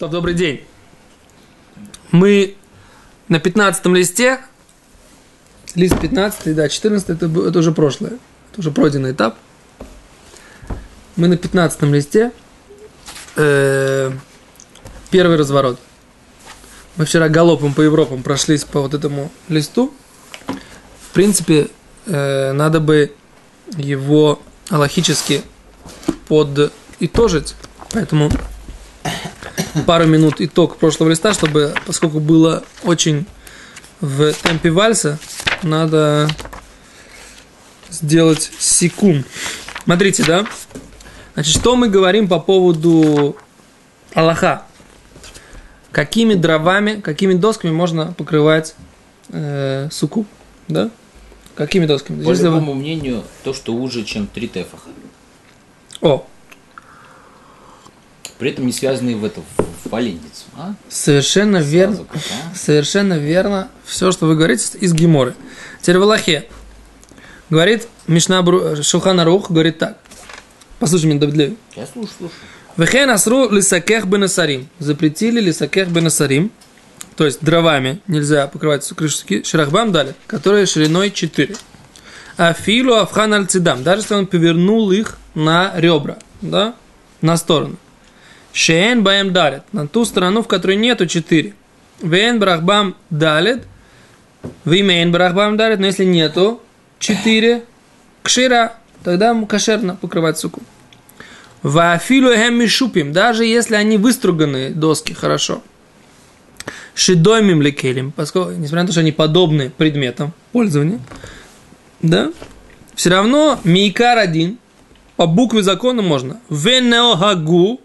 Добрый день. Мы на 15 листе. Лист 15, да, 14 это, это уже прошлое. Это уже пройденный этап. Мы на 15 листе. Э, первый разворот. Мы вчера галопом по Европам прошлись по вот этому листу. В принципе, э, надо бы его аллахически подытожить. Поэтому пару минут итог прошлого листа, чтобы, поскольку было очень в темпе вальса, надо сделать секунд. Смотрите, да? Значит, что мы говорим по поводу Аллаха? Какими дровами, какими досками можно покрывать э, суку? Да? Какими досками? По Если вы- любому мнению, то, что уже, чем три тефаха. О, При этом не связанные в это, в, поленницу. А? совершенно верно. Сразу как, а? Совершенно верно. Все, что вы говорите, из Геморы. Теперь в Аллахе. Говорит Мишна Бру... Шулхана Рух, говорит так. Послушай меня, Давид Леви. Я слушаю, слушаю. Вехен асру лисакех бенасарим. Запретили лисакех бенасарим. То есть дровами нельзя покрывать крышу суки. Ширахбам дали, которые шириной 4. Афилу афхан альцидам. Даже если он повернул их на ребра. Да? На сторону. Шеен баем далит. На ту сторону, в которой нету 4. Вен брахбам далит. Вимейн брахбам далит. Но если нету 4 кшира, тогда кошерно покрывать суку. Вафилу эм мишупим, даже если они выструганные доски, хорошо. Шидоймим лекелем, поскольку, несмотря на то, что они подобны предметам пользования, да, все равно мейкар один, по букве закона можно. Венеохагу,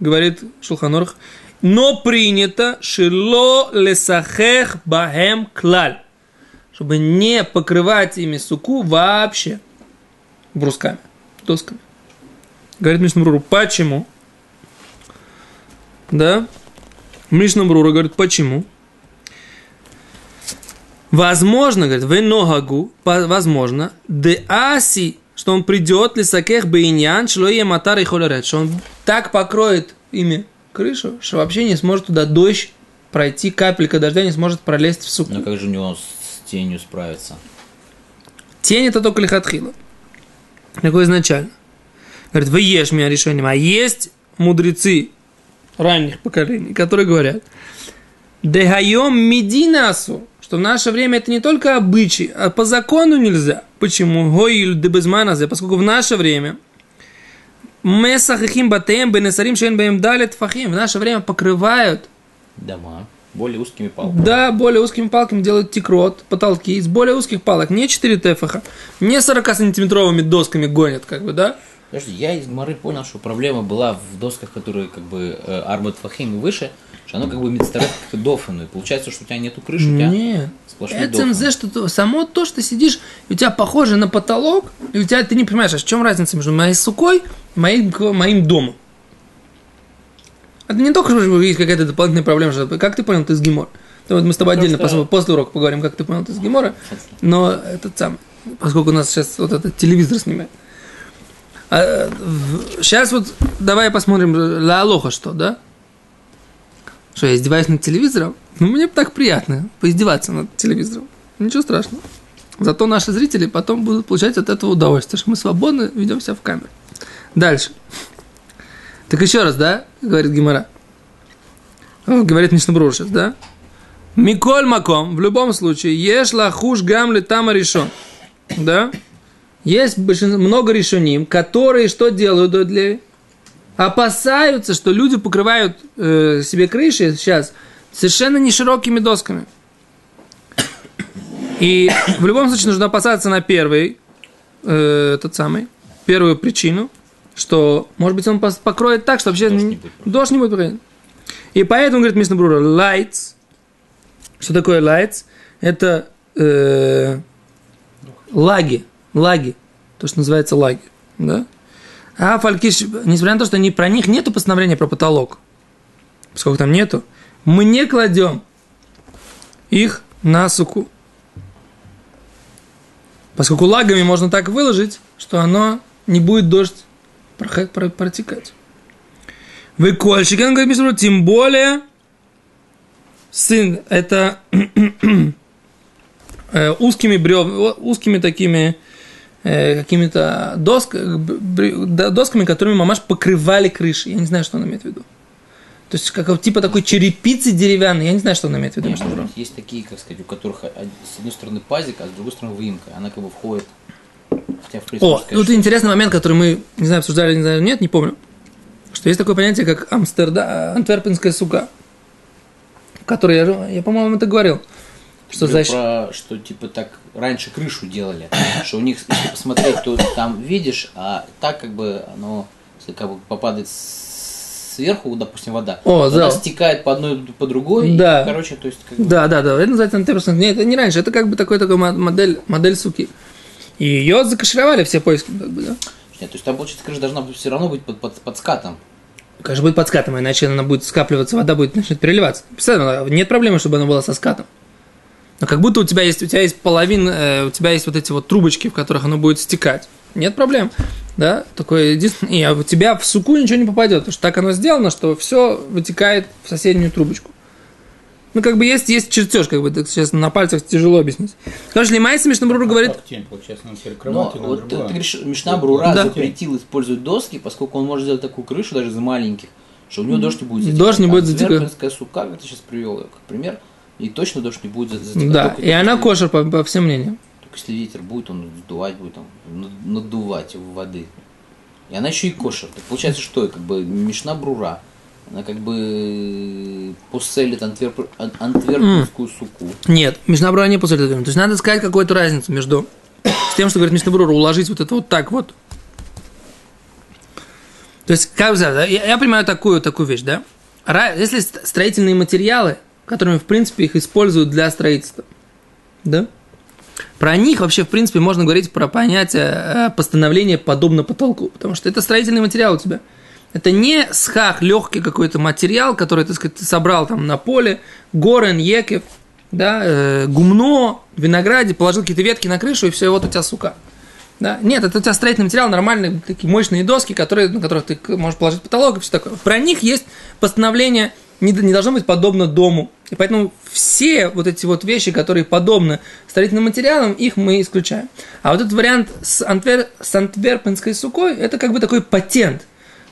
говорит Шулханорх, но принято шило лесахех бахем клаль, чтобы не покрывать ими суку вообще брусками, досками. Говорит Мишнабруру, почему? Да? Мишнабрура говорит, почему? Возможно, говорит, вы ногагу, возможно, де аси, что он придет лисакех бейнян, шлое матар и холерет, что он так покроет ими крышу, что вообще не сможет туда дождь пройти, капелька дождя не сможет пролезть в суку. Но как же у него с тенью справиться? Тень это только лихатхила. Такое изначально. Говорит, вы ешь меня решением. А есть мудрецы ранних поколений, которые говорят, Дехайом мединасу, что в наше время это не только обычай, а по закону нельзя. Почему? Гоиль дебезманазе, поскольку в наше время Месахихим батеем бенесарим шен бэм далет фахим. В наше время покрывают Дома. Более узкими палками. да, более узкими палками делают тикрот, потолки из более узких палок. Не 4 тефаха, не 40-сантиметровыми досками гонят, как бы, да? Подожди, я из Гмары понял, что проблема была в досках, которые как бы э, армат фахим и выше, что оно как бы медстарет как дофану. И получается, что у тебя нету крыши, у тебя Нет. сплошной Это дофан. МЗ, что то, само то, что сидишь, у тебя похоже на потолок, и у тебя ты не понимаешь, а в чем разница между моей сукой и моим, моим домом. Это не только, что есть какая-то дополнительная проблема, что как ты понял, ты из Гимора. Вот мы с тобой Ну, отдельно что- после, урока поговорим, как ты понял, ты из Гимора. Но этот сам, поскольку у нас сейчас вот этот телевизор снимает. сейчас вот давай посмотрим Ла Алоха что, да? Что, я издеваюсь над телевизором? Ну, мне так приятно поиздеваться над телевизором. Ничего страшного. Зато наши зрители потом будут получать от этого удовольствие, что мы свободно ведем себя в камеру. Дальше. Так еще раз, да, говорит Гимара. Говорит Мишнабрур сейчас, да? Миколь маком, в любом случае, ешь лахуш гамли тама решен. Да? Есть много решеним, которые что делают Леви? Опасаются, что люди покрывают э, себе крыши сейчас совершенно не широкими досками. И в любом случае нужно опасаться на первый, э, тот самый, первую причину, что, может быть, он покроет так, что вообще Дождь не- будет дождь не будет проходить. И поэтому, говорит Мишна Брура, lights, что такое lights? Это э, лаги, лаги, то, что называется лаги, да? А фалькиш, несмотря на то, что они, про них нету постановления про потолок, поскольку там нету, мы не кладем их на суку. Поскольку лагами можно так выложить, что оно не будет дождь протекать. Выкольщик, он говорит, тем более сын, это э, узкими брев, узкими такими какими-то доск, да, досками, которыми мамаш покрывали крыши. Я не знаю, что он имеет в виду. То есть, как типа такой черепицы деревянной. Я не знаю, что он имеет в виду. Не, может быть, есть такие, как сказать, у которых с одной стороны пазик, а с другой стороны выемка. Она как бы входит. В О, тут что- интересный момент, который мы, не знаю, обсуждали, не знаю, нет, не помню. Что есть такое понятие, как Амстерда... антверпенская сука. Которое я, я, по-моему, это говорил. Что значит... про, что типа так раньше крышу делали, что у них, если посмотреть, то там видишь, а так как бы оно как бы попадает сверху, допустим, вода, О, она да. стекает по одной, по другой, Да. и, короче, то есть, как бы, Да, да, да, это называется антверпенская. Нет, это не раньше, это как бы такой, такой мо- модель, модель суки. И ее закашировали все поиски, как бы, да. нет, то есть там, получается, крыша должна все равно быть под, под, под скатом. Конечно, будет под скатом, иначе она будет скапливаться, вода будет начнет переливаться. Представляете, нет проблемы, чтобы она была со скатом. Но как будто у тебя есть, у тебя есть половина, э, у тебя есть вот эти вот трубочки, в которых оно будет стекать. Нет проблем. Да, такое единственное. И а у тебя в суку ничего не попадет, потому что так оно сделано, что все вытекает в соседнюю трубочку. Ну, как бы есть, есть чертеж, как бы так сейчас на пальцах тяжело объяснить. Короче, Лимайса Мишнабрур говорит, тень, получается, надо Но перекрывать на вот ты, другое. ты говоришь, Мишна Брура Да. запретил использовать доски, поскольку он может сделать такую крышу даже из маленьких, что у него дождь не будет затекать. Дождь не будет затекать. Антверпенская сука, как ты сейчас привел ее как пример, и точно дождь не будет за- затекать. да, и она если- кошер по, по всем мнениям. Только если ветер будет, он сдувать будет, там, над- надувать в воды. И она еще и кошер. Так получается, что как бы Мишна Брура, она как бы поселит антверп... ан- антверпенскую суку. Нет, Мишнабрура не после этого. То есть надо сказать какую-то разницу между с тем, что говорит Мишнабрура, уложить вот это вот так вот. То есть, как я, я понимаю такую, такую вещь, да? Если ст- строительные материалы, которыми, в принципе, их используют для строительства, да? Про них вообще, в принципе, можно говорить про понятие э, постановления подобно потолку, потому что это строительный материал у тебя. Это не схах, легкий какой-то материал, который, так сказать, ты собрал там на поле, горен, екев, да, э, гумно, винограде, положил какие-то ветки на крышу, и все, и вот у тебя сука. Да? Нет, это у тебя строительный материал, нормальные такие мощные доски, которые, на которых ты можешь положить потолок и все такое. Про них есть постановление, не, не должно быть подобно дому. И поэтому все вот эти вот вещи, которые подобны строительным материалам, их мы исключаем. А вот этот вариант с, антвер, с антверпенской сукой, это как бы такой патент.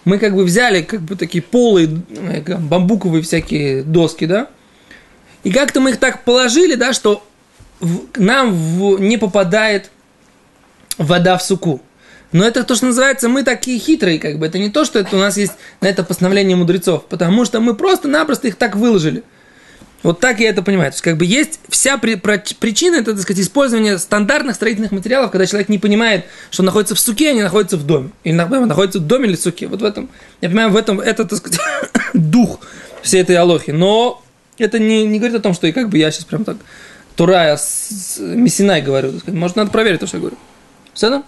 Мы как бы взяли как бы такие полые э, бамбуковые всякие доски, да, и как-то мы их так положили, да, что в- нам в- не попадает вода в суку. Но это то, что называется, мы такие хитрые, как бы. Это не то, что это у нас есть на это постановление мудрецов, потому что мы просто-напросто их так выложили. Вот так я это понимаю. То есть, как бы есть вся при- про- причина, это, так сказать, использование стандартных строительных материалов, когда человек не понимает, что он находится в суке, а не находится в доме. Или на- находится в доме или в суке. Вот в этом, я понимаю, в этом, это, так сказать, дух всей этой алохи. Но это не, не говорит о том, что и как бы я сейчас прям так Турая с, с Мессинай говорю. Так сказать. Может, надо проверить то, что я говорю. Все, да?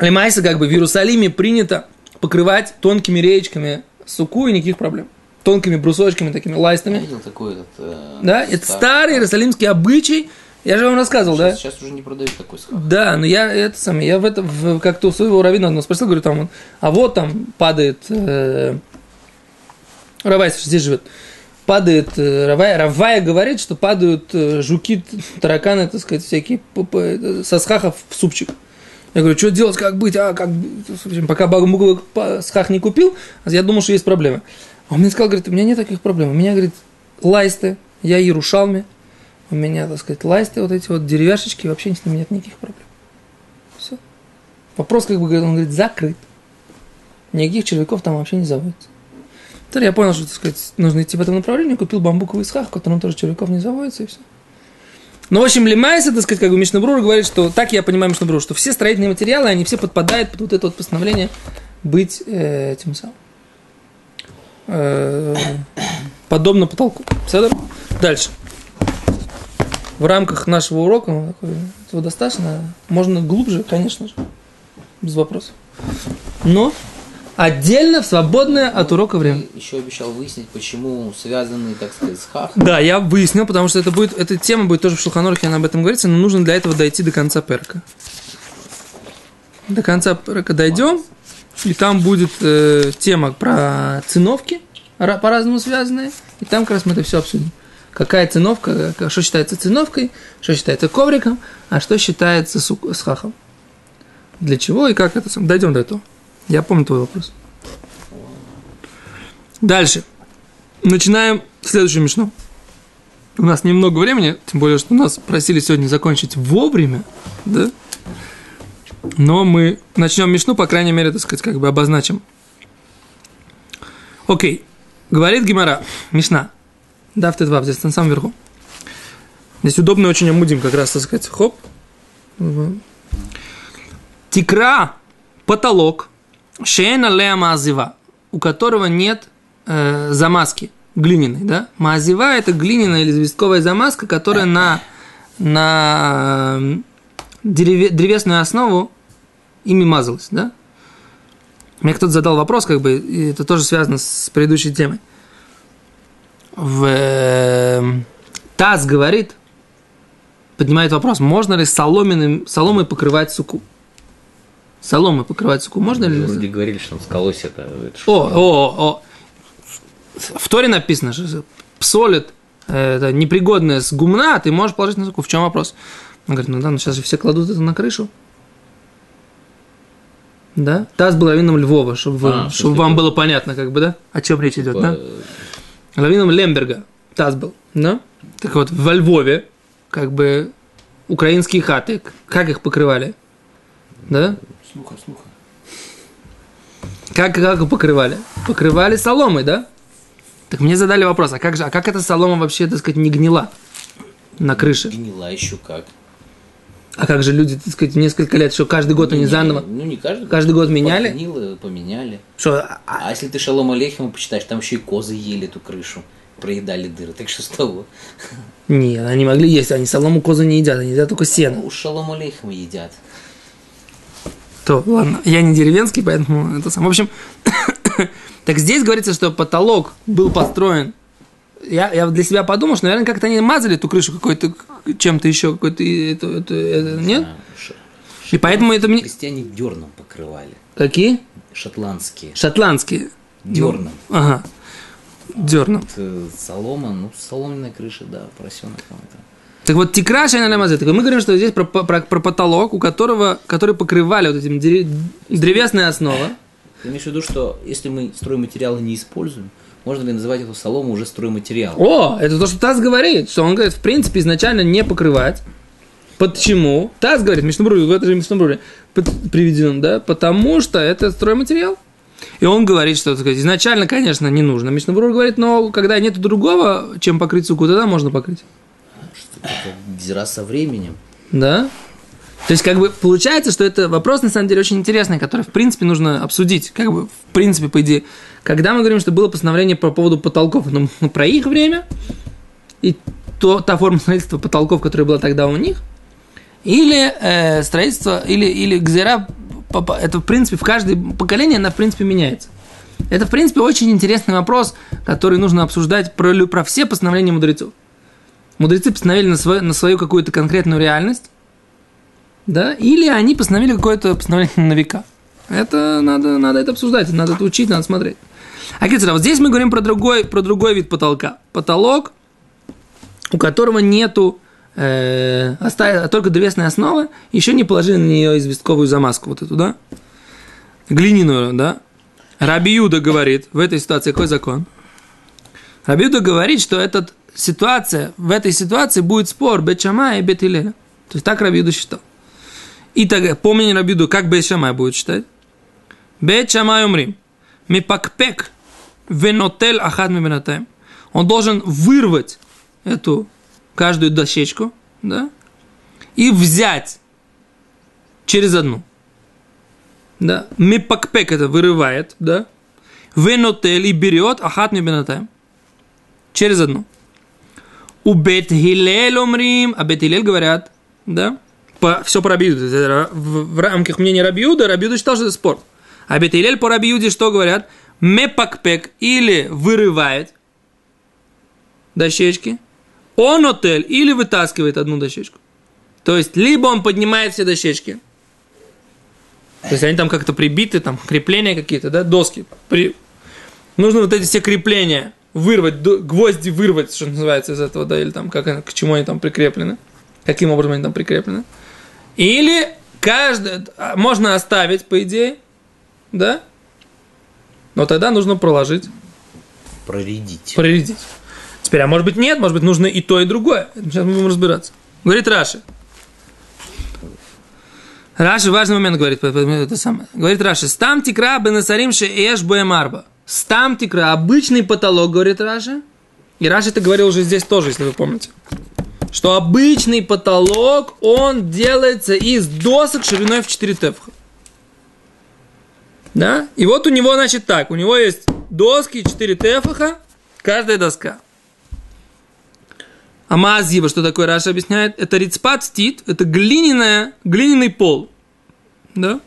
Лимайса, как бы в Иерусалиме принято покрывать тонкими реечками суку и никаких проблем. Тонкими брусочками, такими Я лайстами. видел такой этот... э, Да, это стар- старый иерусалимский обычай. Я же вам рассказывал, да? Сейчас, сейчас уже не продают такой схах. Да, но я это самое, я в это в- как-то у своего равина одного спросил, говорю, там, он, а вот там падает, э, Равайс здесь живет, падает, э, Равай, Равая говорит, что падают э, жуки, тараканы, так сказать, всякие это, со схахов в супчик. Я говорю, что делать, как быть, а как? В общем, пока па- схах не купил, я думал, что есть проблемы. А он мне сказал, говорит, у меня нет таких проблем. У меня, говорит, лайсты, я Ярушалме, у меня, так сказать, лайсты, вот эти вот деревяшечки, вообще с ними нет никаких проблем. Все. Вопрос, как бы, говорит, он говорит, закрыт. Никаких червяков там вообще не заводится. Теперь я понял, что, так сказать, нужно идти в этом направлении, купил бамбуковый схах, в котором тоже червяков не заводится, и все. Ну, в общем, Лимайса, так сказать, как бы Мишнабрур говорит, что так я понимаю Мишнабрур, что все строительные материалы, они все подпадают под вот это вот постановление быть э, тем самым. Э, подобно потолку. Все, Дальше. В рамках нашего урока ну, этого достаточно. Можно глубже, конечно же. Без вопросов. Но отдельно, в свободное от урока время. Еще обещал выяснить, почему связаны, так сказать, с хах. Да, я выяснил, потому что это будет, эта тема будет тоже в Шелханорхе, она об этом говорится, но нужно для этого дойти до конца перка. До конца перка дойдем, и там будет э, тема про циновки, ра- по-разному связанные, и там как раз мы это все обсудим. Какая циновка, как- что считается циновкой, что считается ковриком, а что считается с хахом. Для чего и как это... Дойдем до этого. Я помню твой вопрос. Дальше. Начинаем следующую мешну. У нас немного времени, тем более, что нас просили сегодня закончить вовремя, да? Но мы начнем мешну, по крайней мере, так сказать, как бы обозначим. Окей. Говорит Гимара, Мишна. Да, в Т2, здесь на самом верху. Здесь удобно очень амудим, как раз, так сказать, хоп. Тикра, потолок, шейна лея маазива, у которого нет э, замазки глиняной, да? Маазива – это глиняная или известковая замазка, которая на, на э, дереве- древесную основу ими мазалась, да? Мне кто-то задал вопрос, как бы, и это тоже связано с предыдущей темой. В э, ТАСС говорит, поднимает вопрос, можно ли соломенным, соломой покрывать суку? Соломой покрывать суку можно ли? Вроде говорили, что он сколось это. это О, что? о, о. В Торе написано, что псолит, э, это непригодное с гумна, а ты можешь положить на суку. В чем вопрос? Он говорит, ну да, но сейчас же все кладут это на крышу. Да? Таз был раввином Львова, чтобы, вы- А, чтобы вам было понятно, как бы, да? О чем речь идет, да? Э, Раввином Лемберга Таз был, да? Так вот, во Львове, как бы, украинские хаты, как их покрывали? Да? Слуха, слуха. Как, как покрывали? Покрывали соломой, да? Так мне задали вопрос, а как же, а как эта солома вообще, так сказать, не гнила на крыше? Гнила еще как. А как же люди, так сказать, несколько лет, что каждый год они Не, заново, Ну, не каждый год. каждый год меняли? Гнило, поменяли. Что, а- а- А если ты шалом Алейхима почитаешь, там еще и козы ели эту крышу, проедали дыры. Так что с того? нет, они могли есть, они солому козу не едят, они едят только сено. У шалом Алейхима едят. То, ладно, я не деревенский, поэтому это сам. В общем, так здесь говорится, что потолок был построен. Я, я для себя подумал, что, наверное, как-то они мазали эту крышу какой-то чем-то еще, какой-то, это, это- это- нет? И поэтому это мне... Крестьяне дерном покрывали. Какие? Шотландские. Шотландские. Дерном. Ага. Дерном. Э, Солома, ну, соломенная крыша, да, поросенок там это. Так вот, тикра шайна лямазе. Так мы говорим, что здесь про, про- про потолок, у которого, который покрывали вот этим древесная основа. Ты имеешь в виду, что если мы стройматериалы не используем, можно ли называть эту солому уже стройматериалом? О, это то, что Таз говорит, что он говорит, в принципе, изначально не покрывать. Почему? Таз говорит, Мишнабрури, в этом же Мишнабрури приведен, да, потому что это стройматериал. И он говорит, что сказать, изначально, конечно, не нужно. Мишнабрур говорит, но когда нет другого, чем покрыть суку, тогда можно покрыть. Это дира со временем. Да? То есть, как бы, получается, что это вопрос, на самом деле, очень интересный, который, в принципе, нужно обсудить. Как бы, в принципе, по идее. Когда мы говорим, что было постановление по поводу потолков, ну, ну, про их время, и то, та форма строительства потолков, которая была тогда у них, или э, строительство, или, или гзера, это, в принципе, в каждое поколение, она, в принципе, меняется. Это, в принципе, очень интересный вопрос, который нужно обсуждать про, про все постановления мудрецов. Мудрецы постановили на свою, на свою какую-то конкретную реальность, да, или они постановили какое-то постановление на века. Это надо, надо это обсуждать, надо это учить, надо смотреть. А Кицера, вот здесь мы говорим про другой, про другой вид потолка. Потолок, у которого нету э, оставили, только древесная основа, еще не положили на нее известковую замазку, вот эту, да? Глиняную, да? Раби Юда говорит, в этой ситуации какой закон? Раби Юда говорит, что эта ситуация, в этой ситуации будет спор Бечама и Бетилеля. То есть так Раби Юда считал. И так, по мнению Раби Юда, как Бет Шамай будет считать? Бет Шамай умрим. Мипакпек венотель ахад мибенатаем. Он должен вырвать эту каждую дощечку, да, и взять через одну. Да. Мипакпек это вырывает, да. Венотель и берет ахат мибенатаем. Через одну. У Бет Хилель умрим, а Бет Хилель говорят, да, по, все по Рабиуду. В, в рамках мнения Рабиуда, Рабиуда считал, что это спор. А Бет Хилель по Рабиуде что говорят? Мепакпек или вырывает дощечки, он отель или вытаскивает одну дощечку. То есть, либо он поднимает все дощечки, То есть они там как-то прибиты, там крепления какие-то, да, доски. При... Нужно вот эти все крепления вырвать, гвозди вырвать, что называется, из этого, да, или там как, к чему они там прикреплены, каким образом они там прикреплены. Или каждый, а, можно оставить, по идее, да, но тогда нужно проложить, Проредить. проредить. Теперь, а может быть нет, может быть нужно и то, и другое. Сейчас мы будем разбираться. Говорит Раши. Раши важный момент говорит, это самое. Говорит Раши, стам тикра бенасарим шеэш боемарба. Стам тикра, обычный потолок, говорит Раши. И Раши это говорил уже здесь тоже, если вы помните. Что обычный потолок, он делается из досок шириной в 4 тефха. Да? И вот у него, значит, так. У него есть доски 4 тефаха, каждая доска. А маазиба, что такое Раша объясняет? Это рицпат стит, это глиняная, глиняный пол. Да?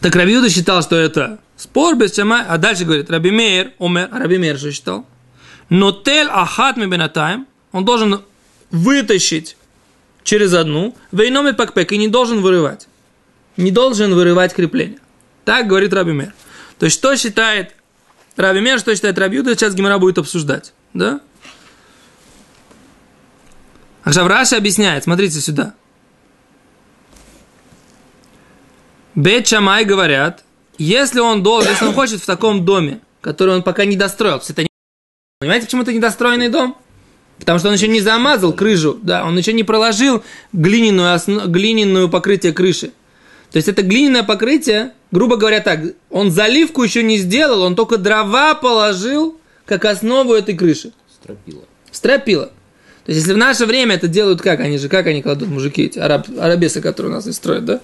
Так Рабиуда считал, что это спор без чама, а дальше говорит, Раби Мейер, умер, а Раби Мейер что считал? Нотель ахат бенатаем, он должен вытащить через одну, вейноми пакпек, и не должен вырывать. Не должен вырывать крепление. Так говорит Раби Мейер. То есть, что считает Раби Мейер, что считает Раби Юда, сейчас Гимара будет обсуждать. Да? А Раша объясняет, смотрите сюда. Бет Шамай говорят, если он должен, если он хочет в таком доме, который он пока не достроил, это не... Понимаете, почему это недостроенный дом? Потому что он еще не замазал крышу, да, он еще не проложил глиняную, осно... глиняную покрытие крыши. То есть это глиняное покрытие, грубо говоря так, он заливку еще не сделал, он только дрова положил как основу этой крыши. Стропила. Стропила. То есть, если в наше время это делают как? Они же, как они кладут, мужики эти, араб, арабесы, которые у нас здесь строят, да?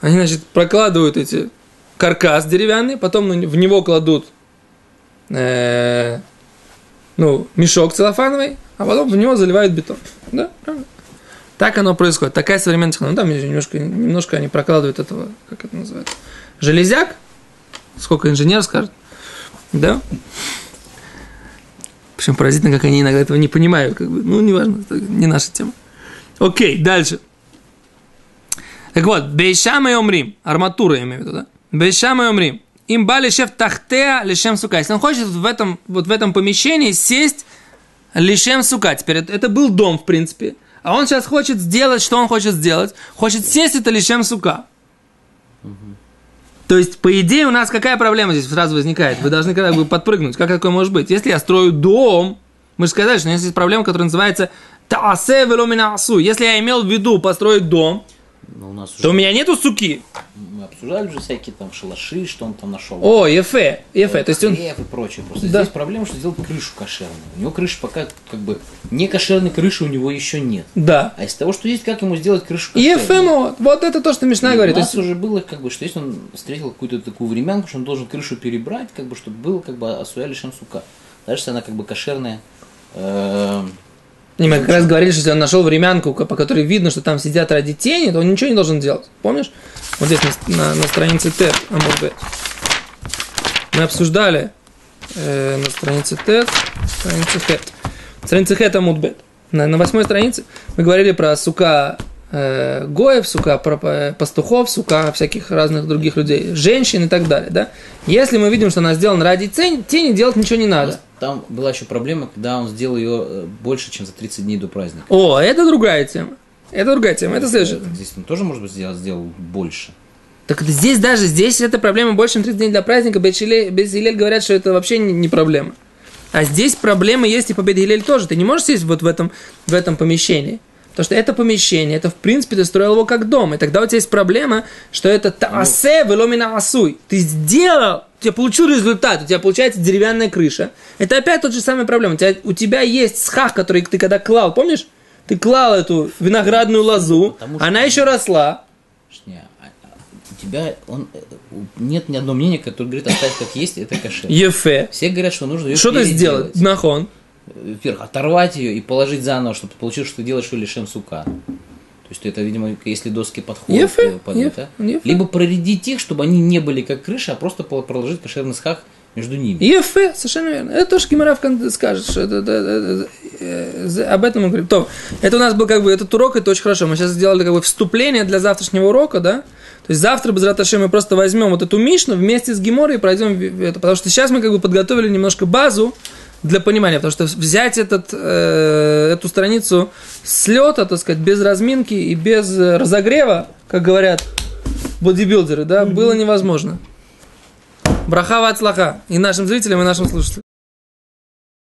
Они, значит, прокладывают эти каркас деревянный, потом в него кладут э, ну, мешок целлофановый, а потом в него заливают бетон. Да? Так оно происходит. Такая современная технология. Ну, там немножко, немножко они прокладывают этого, как это называется, железяк. Сколько инженер скажет. Да? Причем поразительно, как они иногда этого не понимают. Как бы, ну, неважно, это не наша тема. Окей, дальше. Так вот, Бейшам и Омрим, арматура я имею в виду, да? Бейшам и Омрим. Им бали шеф тахтеа лишем сука. Если он хочет в этом, вот в этом помещении сесть лишем сука. Теперь это, это был дом, в принципе. А он сейчас хочет сделать, что он хочет сделать? Хочет сесть это лишем сука. То есть, по идее, у нас какая проблема здесь сразу возникает? Вы должны как бы подпрыгнуть. Как такое может быть? Если я строю дом, мы же сказали, что у нас есть проблема, которая называется таасе веломина асу. Если я имел в виду построить дом, Но у нас то у уже... меня нету суки. Мы обсуждали уже всякие там шалаши, что он там нашел. О, ефе, ефе. То есть он... И прочее. Просто Да. здесь проблема, что сделать крышу кошерную. У него крыши пока как бы не кошерной крыши у него еще нет. Да. А из того, что есть, как ему сделать крышу кошерной? Ефе, вот. Вот это то, что Мишна говорит. У нас есть, уже было как бы, что если он встретил какую-то такую времянку, что он должен крышу перебрать, как бы, чтобы было как бы асуя лишен сука. Даже если она как бы кошерная. Не, мы как раз говорили, что если он нашел времянку, по которой видно, что там сидят ради тени, то он ничего не должен делать. Помнишь? Вот здесь на, на- на странице Т, Амурбет. Мы обсуждали э, на странице Т, странице Х. Страница Х это Амудбет. На, на восьмой странице мы говорили про сука э, Гоев, сука про э, пастухов, сука всяких разных других людей, женщин и так далее. Да? Если мы видим, что она сделана ради тени, тени делать ничего не надо. Там была еще проблема, когда он сделал ее э, больше, чем за 30 дней до праздника. О, это другая тема. Это другая тема, это следующее. Здесь он тоже, может быть, сделал, сделал больше. Так здесь даже, здесь эта проблема больше, чем 30 дней для праздника. Безилель говорят, что это вообще не, проблема. А здесь проблемы есть и по Бет-Гилель тоже. Ты не можешь сесть вот в этом, в этом помещении. Потому что это помещение, это в принципе ты строил его как дом. И тогда у тебя есть проблема, что это таасе веломина асуй. Ты сделал, у тебя получил результат, у тебя получается деревянная крыша. Это опять тот же самый проблема. У тебя, у тебя есть схах, который ты когда клал, помнишь? Ты клал эту виноградную лозу, Потому что- она еще росла. Не, а- у тебя он, э, нет ни одного мнения, которое говорит, оставь как есть, это кошер. Ефе. Все говорят, что нужно ее Что-то сделать. Нахон. Во-первых, оторвать ее и положить заново, чтобы ты получил, что ты делаешь лишем сука. То есть это, видимо, если доски подходят э, под это. Либо проредить их, чтобы они не были как крыша, а просто проложить кошерный схах между ними. Ефе, совершенно верно. Это тоже Гимара скажет, что это, это- это- это- об этом мы говорим. То, это у нас был как бы этот урок, это очень хорошо. Мы сейчас сделали как бы вступление для завтрашнего урока, да? То есть завтра без Раташи мы просто возьмем вот эту Мишну вместе с Гиморой и пройдем это. Потому что сейчас мы как бы подготовили немножко базу для понимания. Потому что взять этот, э, эту страницу с лета, так сказать, без разминки и без э, разогрева, как говорят бодибилдеры, да, было невозможно. Брахава от слаха и нашим зрителям, и нашим слушателям.